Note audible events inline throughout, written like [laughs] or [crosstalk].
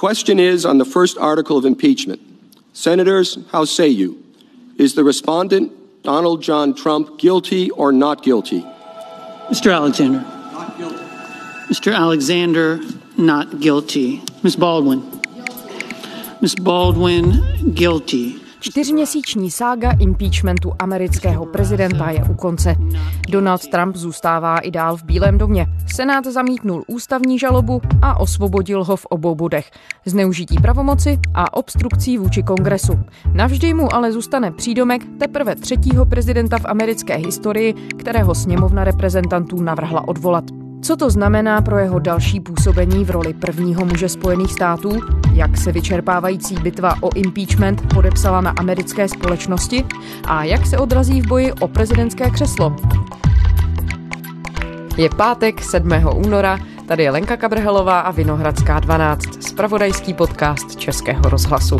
question is on the first article of impeachment. Senators, how say you? Is the respondent Donald John Trump guilty or not guilty? Mr. Alexander. Not guilty. Mr. Alexander, not guilty. Ms. Baldwin. Guilty. Ms. Baldwin, guilty. Čtyřměsíční sága impeachmentu amerického prezidenta je u konce. Donald Trump zůstává i dál v Bílém domě. Senát zamítnul ústavní žalobu a osvobodil ho v obou bodech. Zneužití pravomoci a obstrukcí vůči kongresu. Navždy mu ale zůstane přídomek teprve třetího prezidenta v americké historii, kterého sněmovna reprezentantů navrhla odvolat. Co to znamená pro jeho další působení v roli prvního muže Spojených států? Jak se vyčerpávající bitva o impeachment podepsala na americké společnosti? A jak se odrazí v boji o prezidentské křeslo? Je pátek 7. února, tady je Lenka Kabrhelová a Vinohradská 12, spravodajský podcast Českého rozhlasu.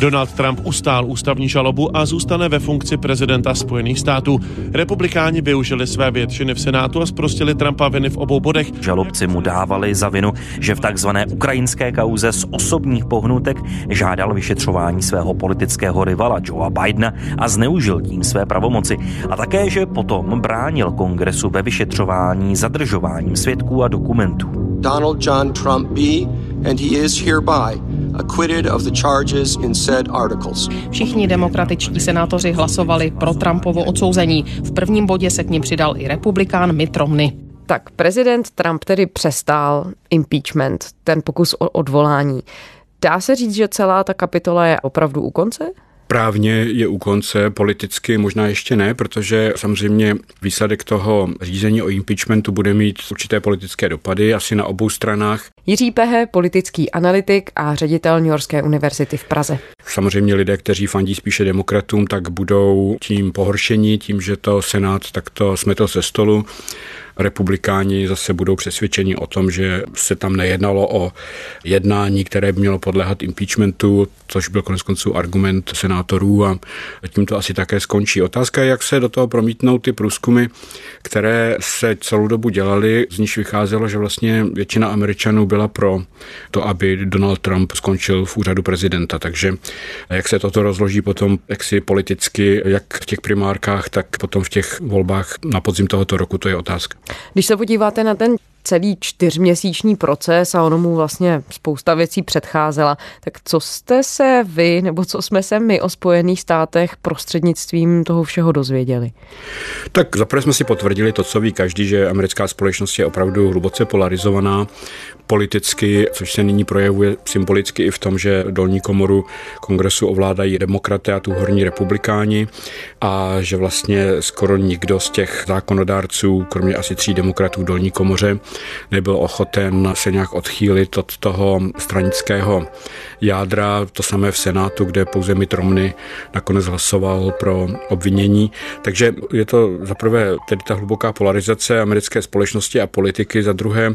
Donald Trump ustál ústavní žalobu a zůstane ve funkci prezidenta Spojených států. Republikáni využili své většiny v Senátu a zprostili Trumpa viny v obou bodech. Žalobci mu dávali za vinu, že v takzvané ukrajinské kauze z osobních pohnutek žádal vyšetřování svého politického rivala Joea Bidena a zneužil tím své pravomoci. A také, že potom bránil kongresu ve vyšetřování zadržováním svědků a dokumentů. Donald John Trump be, and he is hereby acquitted of the charges in said articles. Všichni demokratičtí senátoři hlasovali pro Trumpovo odsouzení. V prvním bodě se k ním přidal i republikán Mitt Romney. Tak prezident Trump tedy přestál impeachment, ten pokus o odvolání. Dá se říct, že celá ta kapitola je opravdu u konce? Právně je u konce, politicky možná ještě ne, protože samozřejmě výsledek toho řízení o impeachmentu bude mít určité politické dopady, asi na obou stranách. Jiří Pehe, politický analytik a ředitel New Yorkské univerzity v Praze. Samozřejmě lidé, kteří fandí spíše demokratům, tak budou tím pohoršení, tím, že to Senát takto smetl ze stolu republikáni zase budou přesvědčeni o tom, že se tam nejednalo o jednání, které by mělo podléhat impeachmentu, což byl konec konců argument senátorů a tím to asi také skončí. Otázka je, jak se do toho promítnou ty průzkumy, které se celou dobu dělaly, z níž vycházelo, že vlastně většina Američanů byla pro to, aby Donald Trump skončil v úřadu prezidenta. Takže jak se toto rozloží potom jak si politicky, jak v těch primárkách, tak potom v těch volbách na podzim tohoto roku, to je otázka. Když se podíváte na ten celý čtyřměsíční proces a ono mu vlastně spousta věcí předcházela. Tak co jste se vy, nebo co jsme se my o Spojených státech prostřednictvím toho všeho dozvěděli? Tak zaprvé jsme si potvrdili to, co ví každý, že americká společnost je opravdu hluboce polarizovaná politicky, což se nyní projevuje symbolicky i v tom, že dolní komoru kongresu ovládají demokraté a tu horní republikáni a že vlastně skoro nikdo z těch zákonodárců, kromě asi tří demokratů v dolní komoře, nebyl ochoten se nějak odchýlit od toho stranického jádra. To samé v Senátu, kde pouze Mitt Romney nakonec hlasoval pro obvinění. Takže je to za prvé tedy ta hluboká polarizace americké společnosti a politiky, za druhé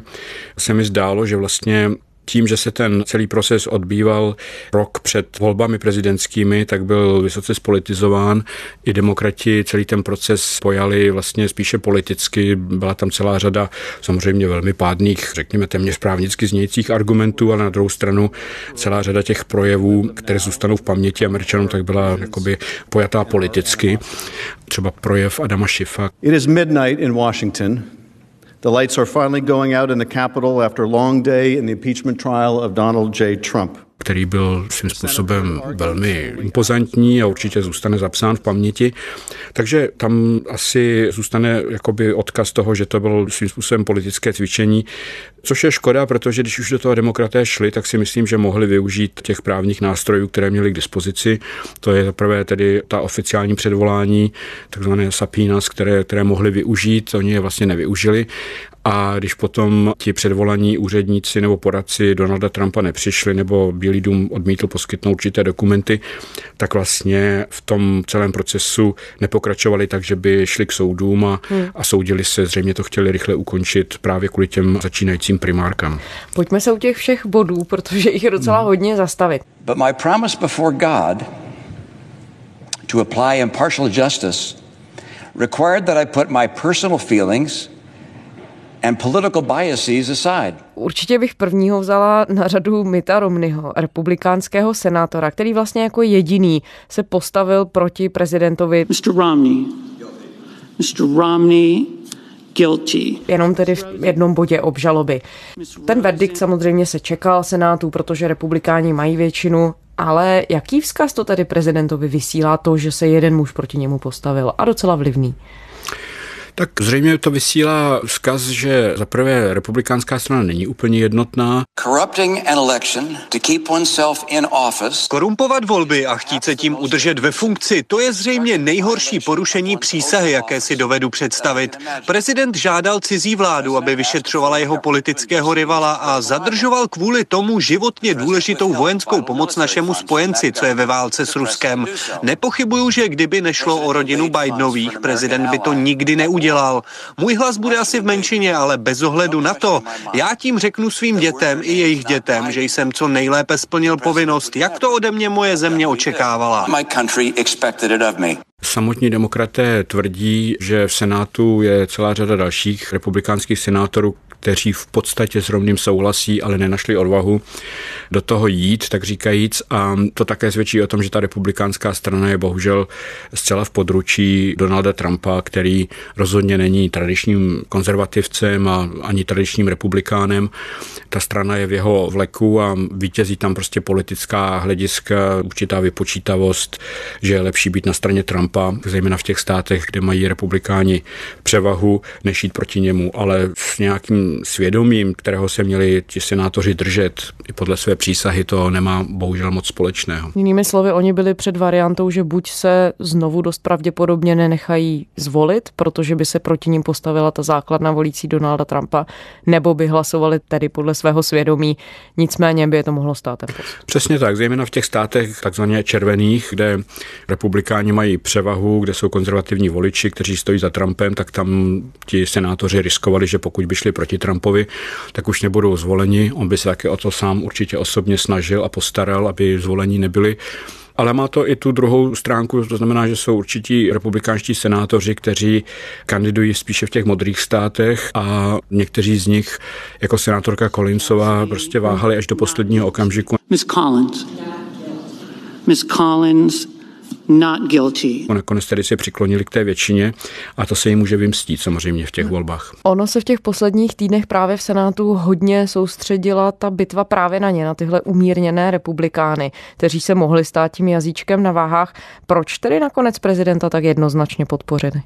se mi zdálo, že vlastně tím, že se ten celý proces odbýval rok před volbami prezidentskými, tak byl vysoce spolitizován. I demokrati celý ten proces pojali vlastně spíše politicky. Byla tam celá řada samozřejmě velmi pádných, řekněme téměř právnicky znějících argumentů, ale na druhou stranu celá řada těch projevů, které zůstanou v paměti Američanům, tak byla jakoby pojatá politicky. Třeba projev Adama Schifa. It is midnight in Washington. The lights are finally going out in the Capitol after a long day in the impeachment trial of Donald J. Trump který byl svým způsobem velmi impozantní a určitě zůstane zapsán v paměti. Takže tam asi zůstane jakoby odkaz toho, že to bylo svým způsobem politické cvičení, což je škoda, protože když už do toho demokraté šli, tak si myslím, že mohli využít těch právních nástrojů, které měli k dispozici. To je zaprvé tedy ta oficiální předvolání, takzvané sapínas, které, které mohli využít, oni je vlastně nevyužili. A když potom ti předvolaní úředníci nebo poradci Donalda Trumpa nepřišli nebo Bílý dům odmítl poskytnout určité dokumenty, tak vlastně v tom celém procesu nepokračovali tak, že by šli k soudům a, hmm. a soudili se. Zřejmě to chtěli rychle ukončit právě kvůli těm začínajícím primárkám. Pojďme se u těch všech bodů, protože jich je docela hmm. hodně zastavit. But my promise before God to apply impartial justice required that I put my personal feelings and political biases aside. Určitě bych prvního vzala na řadu Mita Romneyho, republikánského senátora, který vlastně jako jediný se postavil proti prezidentovi. Mr. Romney. Mr. Romney guilty. Jenom tedy v jednom bodě obžaloby. Ten verdikt samozřejmě se čekal Senátu, protože republikáni mají většinu, ale jaký vzkaz to tedy prezidentovi vysílá to, že se jeden muž proti němu postavil a docela vlivný? Tak zřejmě to vysílá vzkaz, že za prvé republikánská strana není úplně jednotná. Korumpovat volby a chtít se tím udržet ve funkci, to je zřejmě nejhorší porušení přísahy, jaké si dovedu představit. Prezident žádal cizí vládu, aby vyšetřovala jeho politického rivala a zadržoval kvůli tomu životně důležitou vojenskou pomoc našemu spojenci, co je ve válce s Ruskem. Nepochybuju, že kdyby nešlo o rodinu Bidenových, prezident by to nikdy neudělal udělal. Můj hlas bude asi v menšině, ale bez ohledu na to, já tím řeknu svým dětem i jejich dětem, že jsem co nejlépe splnil povinnost, jak to ode mě moje země očekávala. Samotní demokraté tvrdí, že v Senátu je celá řada dalších republikánských senátorů, kteří v podstatě s rovným souhlasí, ale nenašli odvahu do toho jít, tak říkajíc. A to také svědčí o tom, že ta republikánská strana je bohužel zcela v područí Donalda Trumpa, který rozhodně není tradičním konzervativcem a ani tradičním republikánem. Ta strana je v jeho vleku a vítězí tam prostě politická hlediska, určitá vypočítavost, že je lepší být na straně Trumpa, zejména v těch státech, kde mají republikáni převahu, než jít proti němu, ale s nějakým svědomím, kterého se měli ti senátoři držet i podle své přísahy, to nemá bohužel moc společného. Jinými slovy, oni byli před variantou, že buď se znovu dost pravděpodobně nenechají zvolit, protože by se proti ním postavila ta základna volící Donalda Trumpa, nebo by hlasovali tedy podle svého svědomí. Nicméně by je to mohlo stát. Přesně tak, zejména v těch státech takzvaně červených, kde republikáni mají převahu, kde jsou konzervativní voliči, kteří stojí za Trumpem, tak tam ti senátoři riskovali, že pokud by šli proti Trumpovi, tak už nebudou zvoleni. On by se také o to sám určitě osobně snažil a postaral, aby zvolení nebyli. Ale má to i tu druhou stránku, to znamená, že jsou určití republikánští senátoři, kteří kandidují spíše v těch modrých státech a někteří z nich, jako senátorka Collinsová, prostě váhali až do posledního okamžiku. Miss Collins. Miss Collins not guilty. Nakonec tedy se přiklonili k té většině a to se jim může vymstít samozřejmě v těch volbách. Ono se v těch posledních týdnech právě v Senátu hodně soustředila ta bitva právě na ně, na tyhle umírněné republikány, kteří se mohli stát tím jazyčkem na váhách. Proč tedy nakonec prezidenta tak jednoznačně podpořili?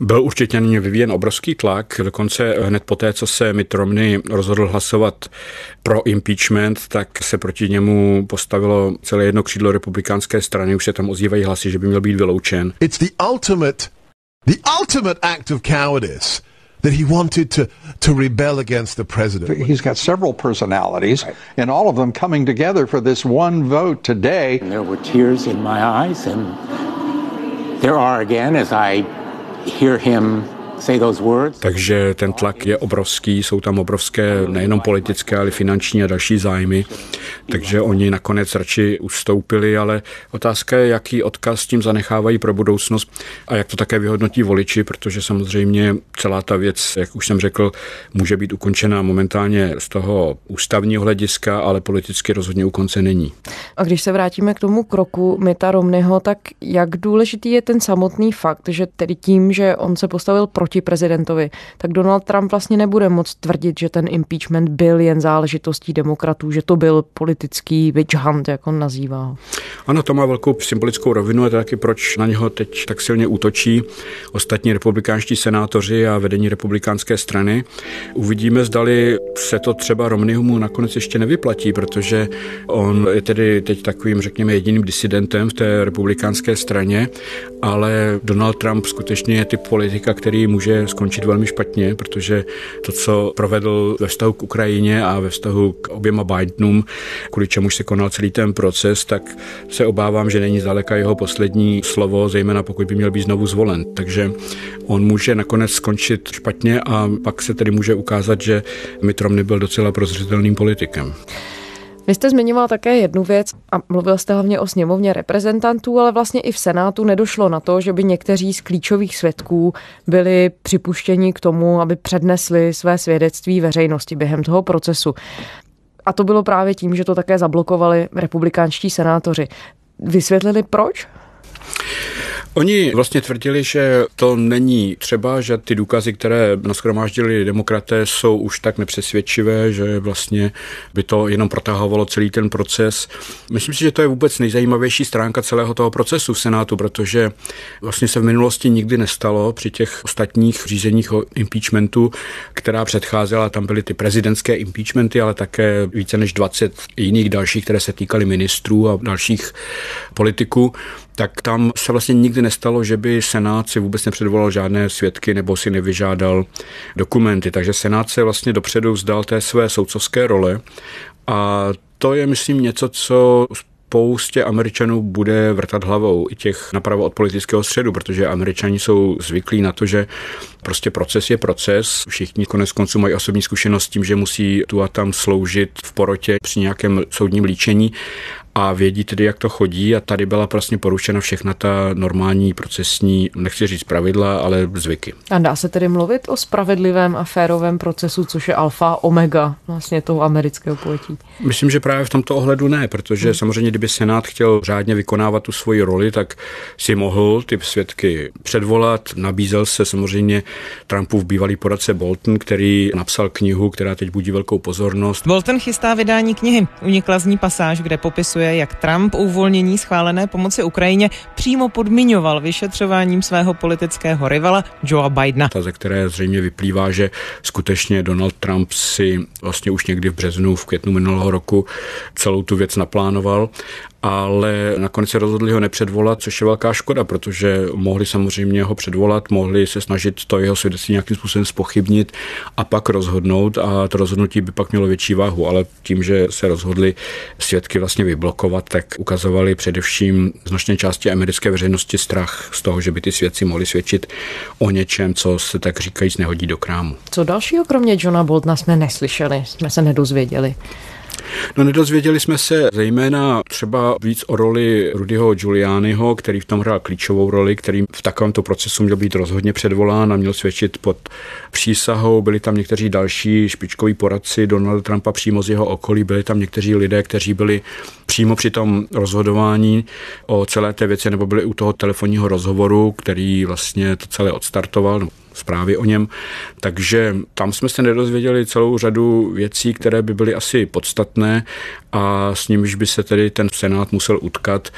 Byl určitě na ně vyvíjen obrovský tlak, dokonce hned po té, co se Mitt Romney rozhodl hlasovat pro impeachment, tak se proti němu postavilo celé jedno křídlo republikánské strany, už se tam ozývají hlasy, že by měl být vyloučen. It's the ultimate, the ultimate act of cowardice that he wanted to, to rebel against the president. He's got several personalities, and all of them coming together for this one vote today. And there were tears in my eyes, and there are again as I hear him takže ten tlak je obrovský, jsou tam obrovské nejenom politické, ale finanční a další zájmy. Takže oni nakonec radši ustoupili, ale otázka je, jaký odkaz tím zanechávají pro budoucnost a jak to také vyhodnotí voliči, protože samozřejmě celá ta věc, jak už jsem řekl, může být ukončena momentálně z toho ústavního hlediska, ale politicky rozhodně u konce není. A když se vrátíme k tomu kroku Mita Romneyho, tak jak důležitý je ten samotný fakt, že tedy tím, že on se postavil proti proti prezidentovi, tak Donald Trump vlastně nebude moc tvrdit, že ten impeachment byl jen záležitostí demokratů, že to byl politický witch hunt, jak on nazývá. Ano, to má velkou symbolickou rovinu a to taky proč na něho teď tak silně útočí ostatní republikánští senátoři a vedení republikánské strany. Uvidíme, zdali se to třeba Romneymu nakonec ještě nevyplatí, protože on je tedy teď takovým, řekněme, jediným disidentem v té republikánské straně, ale Donald Trump skutečně je typ politika, který může skončit velmi špatně, protože to, co provedl ve vztahu k Ukrajině a ve vztahu k oběma Bidenům, kvůli čemu se konal celý ten proces, tak se obávám, že není zdaleka jeho poslední slovo, zejména pokud by měl být znovu zvolen. Takže on může nakonec skončit špatně a pak se tedy může ukázat, že Mitt Romney byl docela prozřetelným politikem. Vy jste zmiňoval také jednu věc a mluvil jste hlavně o sněmovně reprezentantů, ale vlastně i v Senátu nedošlo na to, že by někteří z klíčových svědků byli připuštěni k tomu, aby přednesli své svědectví veřejnosti během toho procesu. A to bylo právě tím, že to také zablokovali republikánští senátoři. Vysvětlili proč? Oni vlastně tvrdili, že to není třeba, že ty důkazy, které nashromáždili demokraté, jsou už tak nepřesvědčivé, že vlastně by to jenom protahovalo celý ten proces. Myslím si, že to je vůbec nejzajímavější stránka celého toho procesu v Senátu, protože vlastně se v minulosti nikdy nestalo při těch ostatních řízeních o impeachmentu, která předcházela, tam byly ty prezidentské impeachmenty, ale také více než 20 jiných dalších, které se týkaly ministrů a dalších politiků tak tam se vlastně nikdy nestalo, že by Senát si vůbec nepředvolal žádné svědky nebo si nevyžádal dokumenty. Takže Senát se vlastně dopředu vzdal té své soudcovské role a to je, myslím, něco, co spoustě Američanů bude vrtat hlavou, i těch napravo od politického středu, protože Američani jsou zvyklí na to, že prostě proces je proces. Všichni konec konců mají osobní zkušenost s tím, že musí tu a tam sloužit v porotě při nějakém soudním líčení a vědí tedy, jak to chodí a tady byla vlastně porušena všechna ta normální procesní, nechci říct pravidla, ale zvyky. A dá se tedy mluvit o spravedlivém a férovém procesu, což je alfa omega vlastně toho amerického pojetí? Myslím, že právě v tomto ohledu ne, protože hmm. samozřejmě, kdyby Senát chtěl řádně vykonávat tu svoji roli, tak si mohl ty svědky předvolat. Nabízel se samozřejmě Trumpův bývalý poradce Bolton, který napsal knihu, která teď budí velkou pozornost. Bolton chystá vydání knihy. Unikla z ní pasáž, kde popisuje jak Trump uvolnění schválené pomoci Ukrajině přímo podmiňoval vyšetřováním svého politického rivala Joea Bidena. Ta, ze které zřejmě vyplývá, že skutečně Donald Trump si vlastně už někdy v březnu, v květnu minulého roku celou tu věc naplánoval ale nakonec se rozhodli ho nepředvolat, což je velká škoda, protože mohli samozřejmě ho předvolat, mohli se snažit to jeho svědectví nějakým způsobem spochybnit a pak rozhodnout a to rozhodnutí by pak mělo větší váhu, ale tím, že se rozhodli svědky vlastně vyblokovat, tak ukazovali především značné části americké veřejnosti strach z toho, že by ty svědci mohli svědčit o něčem, co se tak říkajíc nehodí do krámu. Co dalšího kromě Johna Boltna jsme neslyšeli, jsme se nedozvěděli? No nedozvěděli jsme se zejména třeba víc o roli Rudyho Giulianiho, který v tom hrál klíčovou roli, který v takovémto procesu měl být rozhodně předvolán a měl svědčit pod přísahou. Byli tam někteří další špičkoví poradci Donalda Trumpa přímo z jeho okolí, byli tam někteří lidé, kteří byli přímo při tom rozhodování o celé té věci nebo byli u toho telefonního rozhovoru, který vlastně to celé odstartoval zprávy o něm. Takže tam jsme se nedozvěděli celou řadu věcí, které by byly asi podstatné a s nimiž by se tedy ten Senát musel utkat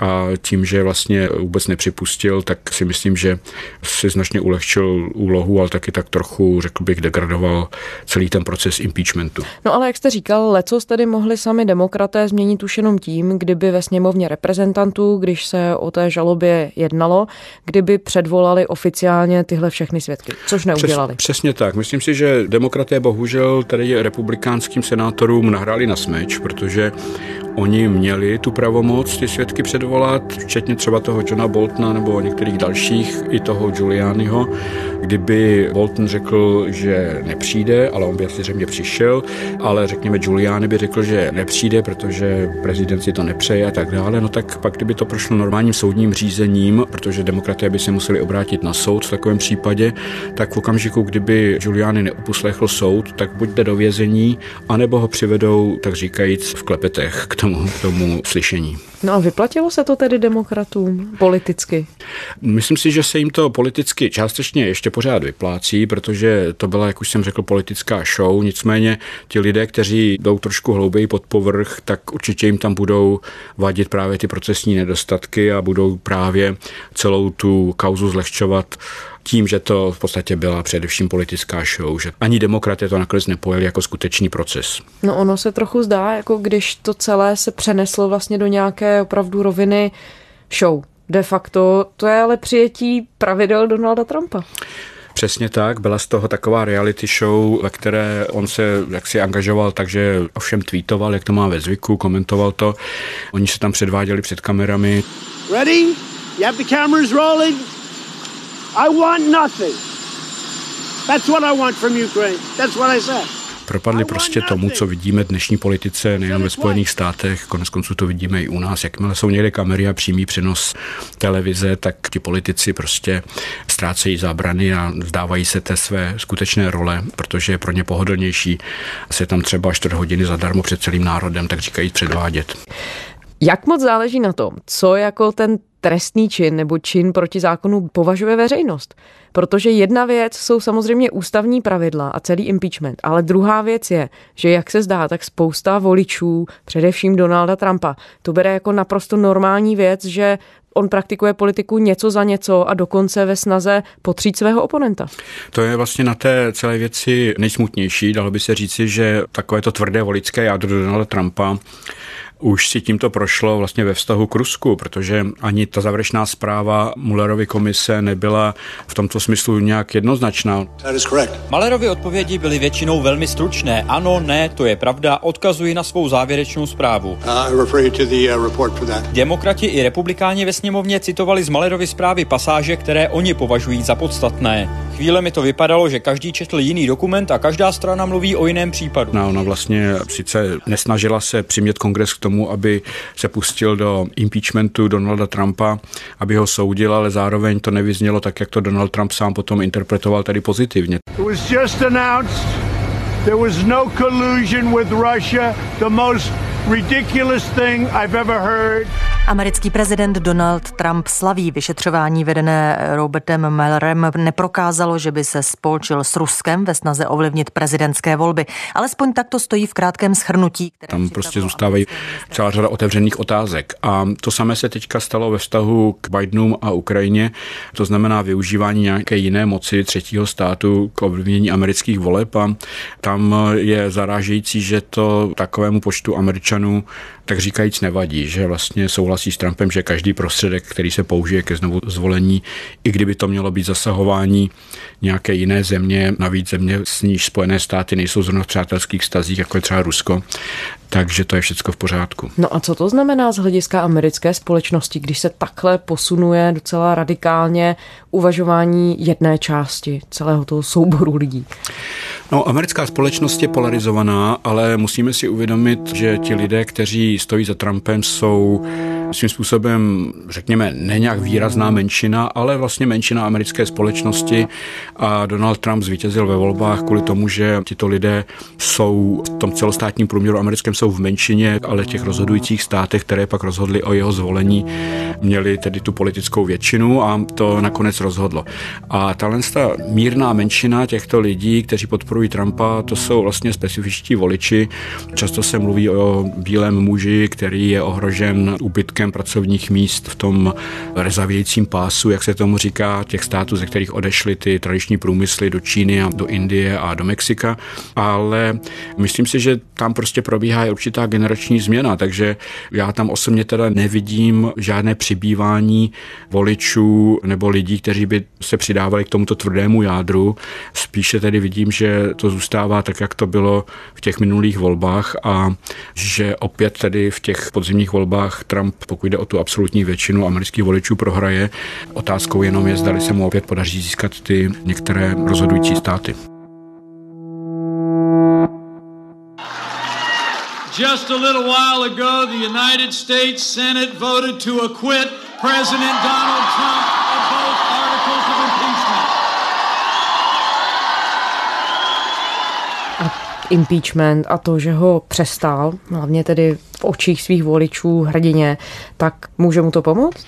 a tím, že vlastně vůbec nepřipustil, tak si myslím, že si značně ulehčil úlohu, ale taky tak trochu, řekl bych, degradoval celý ten proces impeachmentu. No ale jak jste říkal, lecos tedy mohli sami demokraté změnit už jenom tím, kdyby ve sněmovně reprezentantů, když se o té žalobě jednalo, kdyby předvolali oficiálně tyhle všechny svědky, což neudělali. Přes, přesně tak. Myslím si, že demokraté bohužel tady republikánským senátorům nahráli na smeč, protože oni měli tu pravomoc ty svědky předvolat, včetně třeba toho Johna Boltona nebo některých dalších, i toho Giulianiho. Kdyby Bolton řekl, že nepřijde, ale on by asi zřejmě přišel, ale řekněme Giuliani by řekl, že nepřijde, protože prezident si to nepřeje a tak dále, no tak pak kdyby to prošlo normálním soudním řízením, protože demokraté by se museli obrátit na soud v takovém případě, tak v okamžiku, kdyby Giuliani neuposlechl soud, tak buď jde do vězení, anebo ho přivedou, tak říkajíc, v klepetech k tomu, k tomu slyšení. No a vyplatilo se to tedy demokratům politicky? Myslím si, že se jim to politicky částečně ještě pořád vyplácí, protože to byla, jak už jsem řekl, politická show. Nicméně ti lidé, kteří jdou trošku hlouběji pod povrch, tak určitě jim tam budou vadit právě ty procesní nedostatky a budou právě celou tu kauzu zlehčovat tím, že to v podstatě byla především politická show, že ani demokraté to nakonec nepojeli jako skutečný proces. No ono se trochu zdá, jako když to celé se přeneslo vlastně do nějaké opravdu roviny show. De facto to je ale přijetí pravidel Donalda Trumpa. Přesně tak, byla z toho taková reality show, ve které on se jaksi angažoval, takže ovšem tweetoval, jak to má ve zvyku, komentoval to. Oni se tam předváděli před kamerami. Ready? You have the cameras rolling? I want nothing. That's what I want from Ukraine. That's what I said. propadli prostě tomu, co vidíme v dnešní politice, nejen ve Spojených státech, konec konců to vidíme i u nás. Jakmile jsou někde kamery a přímý přenos televize, tak ti politici prostě ztrácejí zábrany a vzdávají se té své skutečné role, protože je pro ně pohodlnější se tam třeba čtvrt hodiny zadarmo před celým národem, tak říkají předvádět. Jak moc záleží na tom, co jako ten trestný čin nebo čin proti zákonu považuje veřejnost? Protože jedna věc jsou samozřejmě ústavní pravidla a celý impeachment, ale druhá věc je, že jak se zdá, tak spousta voličů, především Donalda Trumpa, to bere jako naprosto normální věc, že on praktikuje politiku něco za něco a dokonce ve snaze potřít svého oponenta. To je vlastně na té celé věci nejsmutnější. Dalo by se říci, že takové to tvrdé voličské jádro Donalda Trumpa už si tímto prošlo vlastně ve vztahu k Rusku, protože ani ta závěrečná zpráva Mullerovy komise nebyla v tomto smyslu nějak jednoznačná. Malerovy odpovědi byly většinou velmi stručné. Ano, ne, to je pravda, odkazuji na svou závěrečnou zprávu. Uh, Demokrati i republikáni ve sněmovně citovali z Malerovy zprávy pasáže, které oni považují za podstatné. Chvíle mi to vypadalo, že každý četl jiný dokument a každá strana mluví o jiném případu. No, ona vlastně sice nesnažila se přimět kongres k tomu, aby se pustil do impeachmentu Donalda Trumpa, aby ho soudil, ale zároveň to nevyznělo tak, jak to Donald Trump sám potom interpretoval tady pozitivně. There was no collusion with Russia, the most ridiculous thing I've ever heard. Americký prezident Donald Trump slaví vyšetřování vedené Robertem Muellerem neprokázalo, že by se spolčil s Ruskem ve snaze ovlivnit prezidentské volby. Alespoň tak to stojí v krátkém schrnutí. Které Tam prostě zůstávají celá řada otevřených otázek. A to samé se teďka stalo ve vztahu k Bidenům a Ukrajině. To znamená využívání nějaké jiné moci třetího státu k ovlivnění amerických voleb. A tam je zarážející, že to takovému počtu Američanů tak říkajíc nevadí, že vlastně souhlasí s Trumpem, že každý prostředek, který se použije ke znovu zvolení, i kdyby to mělo být zasahování nějaké jiné země, navíc země, s níž Spojené státy nejsou zrovna v přátelských stazích, jako je třeba Rusko, takže to je všechno v pořádku. No a co to znamená z hlediska americké společnosti, když se takhle posunuje docela radikálně uvažování jedné části celého toho souboru lidí? No, americká společnost je polarizovaná, ale musíme si uvědomit, že ti lidé, kteří stojí za Trumpem, jsou svým způsobem, řekněme, ne nějak výrazná menšina, ale vlastně menšina americké společnosti a Donald Trump zvítězil ve volbách kvůli tomu, že tito lidé jsou v tom celostátním průměru americkém jsou v menšině, ale těch rozhodujících státech, které pak rozhodly o jeho zvolení, měli tedy tu politickou většinu a to nakonec rozhodlo. A tahle mírná menšina těchto lidí, kteří podporují Trumpa, to jsou vlastně specifičtí voliči. Často se mluví o bílém muži, který je ohrožen úbytkem pracovních míst v tom rezavějícím pásu, jak se tomu říká, těch států, ze kterých odešly ty tradiční průmysly do Číny a do Indie a do Mexika. Ale myslím si, že tam prostě probíhá je určitá generační změna, takže já tam osobně teda nevidím žádné přibývání voličů nebo lidí, kteří by se přidávali k tomuto tvrdému jádru. Spíše tedy vidím, že to zůstává tak, jak to bylo v těch minulých volbách a že opět tedy v těch podzimních volbách Trump, pokud jde o tu absolutní většinu amerických voličů, prohraje. Otázkou jenom je, zda se mu opět podaří získat ty některé rozhodující státy. Just a little while ago, the United States Senate voted to acquit President Donald Trump of both articles of impeachment. A impeachment a to, že ho přestal, hlavně tedy očích svých voličů hrdině, tak může mu to pomoct?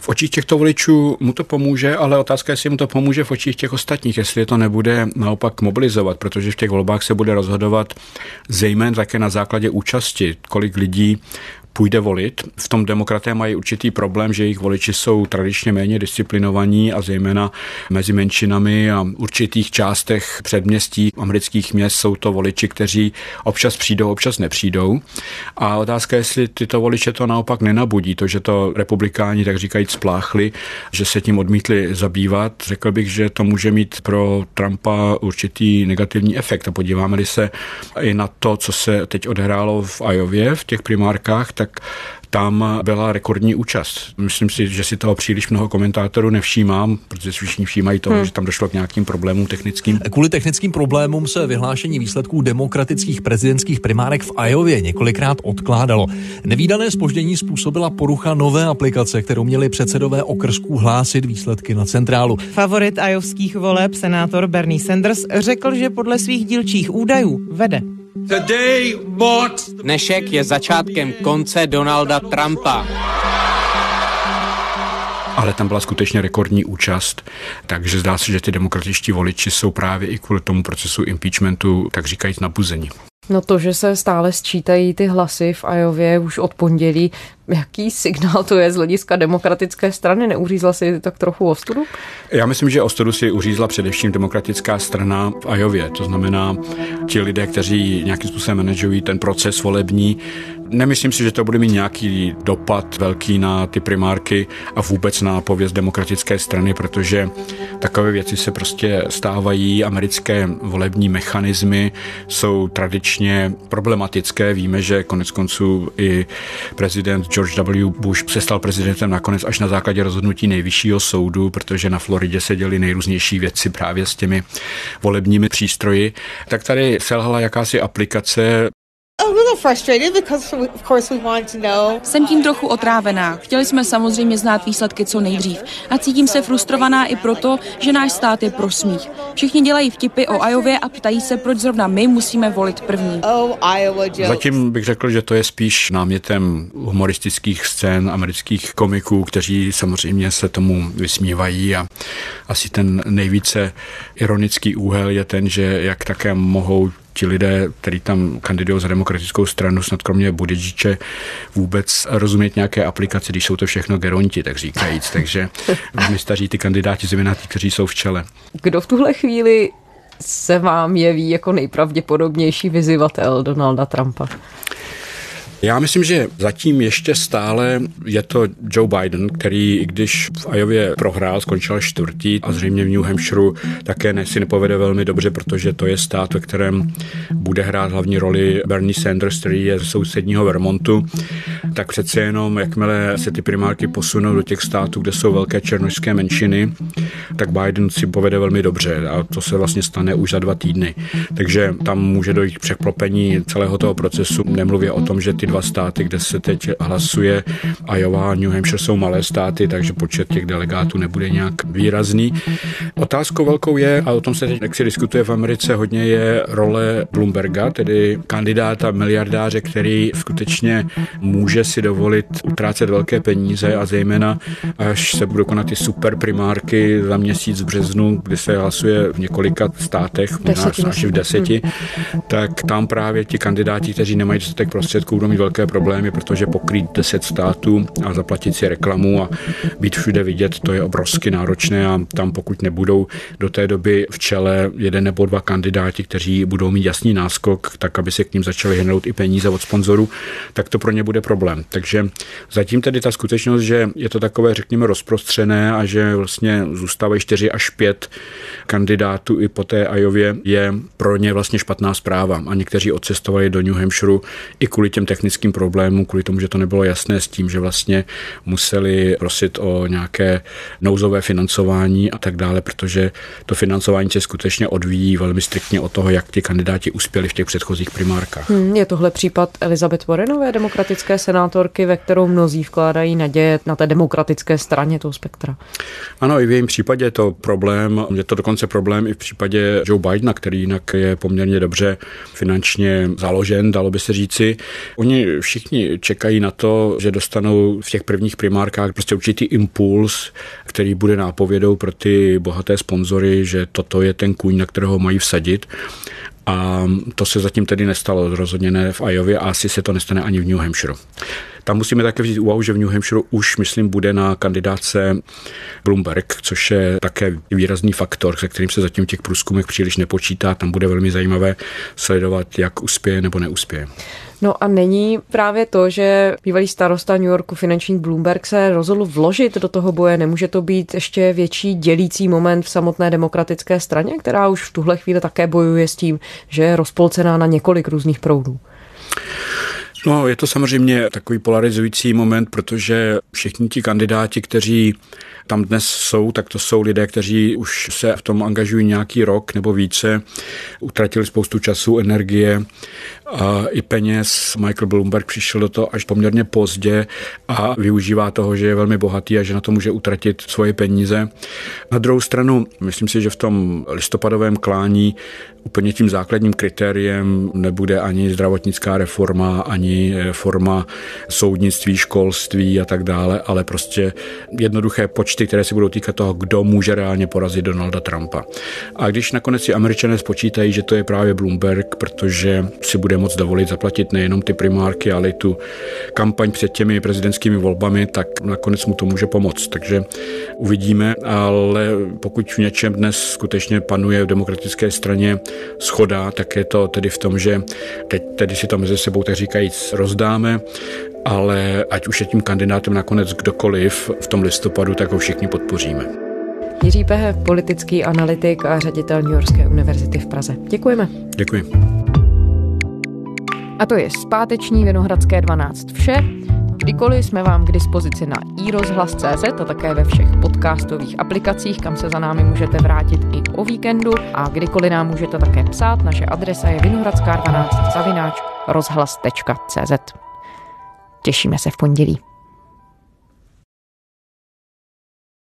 V očích těchto voličů mu to pomůže, ale otázka je, jestli mu to pomůže v očích těch ostatních, jestli to nebude naopak mobilizovat, protože v těch volbách se bude rozhodovat zejména také na základě účasti, kolik lidí půjde volit. V tom demokraté mají určitý problém, že jejich voliči jsou tradičně méně disciplinovaní a zejména mezi menšinami a určitých částech předměstí amerických měst jsou to voliči, kteří občas přijdou, občas nepřijdou. A otázka je, jestli tyto voliče to naopak nenabudí, to, že to republikáni, tak říkajíc, spláchli, že se tím odmítli zabývat. Řekl bych, že to může mít pro Trumpa určitý negativní efekt. A podíváme-li se i na to, co se teď odehrálo v Ajově v těch primárkách, tak tak tam byla rekordní účast. Myslím si, že si toho příliš mnoho komentátorů nevšímám, protože si všichni všímají toho, hmm. že tam došlo k nějakým problémům technickým. Kvůli technickým problémům se vyhlášení výsledků demokratických prezidentských primárek v Ajově několikrát odkládalo. Nevýdané spoždění způsobila porucha nové aplikace, kterou měli předsedové okrsků hlásit výsledky na centrálu. Favorit ajovských voleb, senátor Bernie Sanders, řekl, že podle svých dílčích údajů vede. Dnešek je začátkem konce Donalda Trumpa ale tam byla skutečně rekordní účast, takže zdá se, že ty demokratičtí voliči jsou právě i kvůli tomu procesu impeachmentu, tak říkajíc, nabuzení. No to, že se stále sčítají ty hlasy v Ajově už od pondělí, jaký signál to je z hlediska demokratické strany? Neuřízla si tak trochu ostudu? Já myslím, že ostudu si uřízla především demokratická strana v Ajově. To znamená, ti lidé, kteří nějakým způsobem manažují ten proces volební, Nemyslím si, že to bude mít nějaký dopad velký na ty primárky a vůbec na pověst demokratické strany, protože takové věci se prostě stávají. Americké volební mechanismy jsou tradičně problematické. Víme, že konec konců i prezident George W. Bush se stal prezidentem nakonec až na základě rozhodnutí nejvyššího soudu, protože na Floridě se děly nejrůznější věci právě s těmi volebními přístroji. Tak tady selhala jakási aplikace jsem tím trochu otrávená. Chtěli jsme samozřejmě znát výsledky co nejdřív. A cítím se frustrovaná i proto, že náš stát je prosmích. Všichni dělají vtipy o Ajově a ptají se, proč zrovna my musíme volit první. Oh, Zatím bych řekl, že to je spíš námětem humoristických scén amerických komiků, kteří samozřejmě se tomu vysmívají a asi ten nejvíce ironický úhel je ten, že jak také mohou ti lidé, kteří tam kandidují za demokratickou stranu, snad kromě Budidžiče, vůbec rozumět nějaké aplikaci, když jsou to všechno geronti, tak říkajíc. [laughs] Takže my staří ty kandidáti, zejména ty, kteří jsou v čele. Kdo v tuhle chvíli se vám jeví jako nejpravděpodobnější vyzývatel Donalda Trumpa? Já myslím, že zatím ještě stále je to Joe Biden, který, i když v Ajově prohrál, skončil čtvrtý a zřejmě v New Hampshireu také ne, si nepovede velmi dobře, protože to je stát, ve kterém bude hrát hlavní roli Bernie Sanders, který je z sousedního Vermontu, tak přece jenom, jakmile se ty primárky posunou do těch států, kde jsou velké černožské menšiny, tak Biden si povede velmi dobře a to se vlastně stane už za dva týdny. Takže tam může dojít k překlopení celého toho procesu. Nemluvě o tom, že ty dva státy, kde se teď hlasuje. Iowa a New Hampshire jsou malé státy, takže počet těch delegátů nebude nějak výrazný. Otázkou velkou je, a o tom se teď jak si diskutuje v Americe hodně, je role Bloomberga, tedy kandidáta miliardáře, který skutečně může si dovolit utrácet velké peníze a zejména až se budou konat ty super primárky za měsíc v březnu, kdy se hlasuje v několika státech, možná až v deseti, tak tam právě ti kandidáti, kteří nemají dostatek prostředků, budou mít velké problémy, protože pokrýt 10 států a zaplatit si reklamu a být všude vidět, to je obrovsky náročné a tam pokud nebudou do té doby v čele jeden nebo dva kandidáti, kteří budou mít jasný náskok, tak aby se k ním začaly hnout i peníze od sponzorů, tak to pro ně bude problém. Takže zatím tedy ta skutečnost, že je to takové, řekněme, rozprostřené a že vlastně zůstávají 4 až 5 kandidátů i po té Ajově, je pro ně vlastně špatná zpráva. A někteří odcestovali do New Hampshireu i kvůli těm technickým technickým problémům, kvůli tomu, že to nebylo jasné s tím, že vlastně museli prosit o nějaké nouzové financování a tak dále, protože to financování se skutečně odvíjí velmi striktně od toho, jak ti kandidáti uspěli v těch předchozích primárkách. Hmm, je tohle případ Elizabeth Warrenové, demokratické senátorky, ve kterou mnozí vkládají naděje na té demokratické straně toho spektra. Ano, i v jejím případě je to problém, je to dokonce problém i v případě Joe Bidena, který jinak je poměrně dobře finančně založen, dalo by se říci. Oni všichni čekají na to, že dostanou v těch prvních primárkách prostě určitý impuls, který bude nápovědou pro ty bohaté sponzory, že toto je ten kůň, na kterého mají vsadit. A to se zatím tedy nestalo, rozhodně ne v Ajově a asi se to nestane ani v New Hampshire. Tam musíme také vzít úvahu, že v New Hampshire už, myslím, bude na kandidáce Bloomberg, což je také výrazný faktor, se kterým se zatím v těch průzkumech příliš nepočítá. Tam bude velmi zajímavé sledovat, jak uspěje nebo neuspěje. No a není právě to, že bývalý starosta New Yorku finanční Bloomberg se rozhodl vložit do toho boje, nemůže to být ještě větší dělící moment v samotné demokratické straně, která už v tuhle chvíli také bojuje s tím, že je rozpolcená na několik různých proudů. No, je to samozřejmě takový polarizující moment, protože všichni ti kandidáti, kteří tam dnes jsou, tak to jsou lidé, kteří už se v tom angažují nějaký rok nebo více, utratili spoustu času, energie a i peněz. Michael Bloomberg přišel do toho až poměrně pozdě a využívá toho, že je velmi bohatý a že na to může utratit svoje peníze. Na druhou stranu, myslím si, že v tom listopadovém klání úplně tím základním kritériem nebude ani zdravotnická reforma, ani forma soudnictví, školství a tak dále, ale prostě jednoduché počty, které se budou týkat toho, kdo může reálně porazit Donalda Trumpa. A když nakonec si američané spočítají, že to je právě Bloomberg, protože si bude moc dovolit zaplatit nejenom ty primárky, ale i tu kampaň před těmi prezidentskými volbami, tak nakonec mu to může pomoct. Takže uvidíme, ale pokud v něčem dnes skutečně panuje v demokratické straně schoda, tak je to tedy v tom, že teď tedy si to mezi sebou tak rozdáme, ale ať už je tím kandidátem nakonec kdokoliv v tom listopadu, tak ho všichni podpoříme. Jiří Pehe, politický analytik a ředitel New Yorkské univerzity v Praze. Děkujeme. Děkuji. A to je zpáteční Vinohradské 12 vše. Kdykoliv jsme vám k dispozici na iRozhlas.cz a také ve všech podcastových aplikacích, kam se za námi můžete vrátit i o víkendu a kdykoliv nám můžete také psát. Naše adresa je vinohradská12 zavináč rozhlas.cz. Těšíme se v pondělí.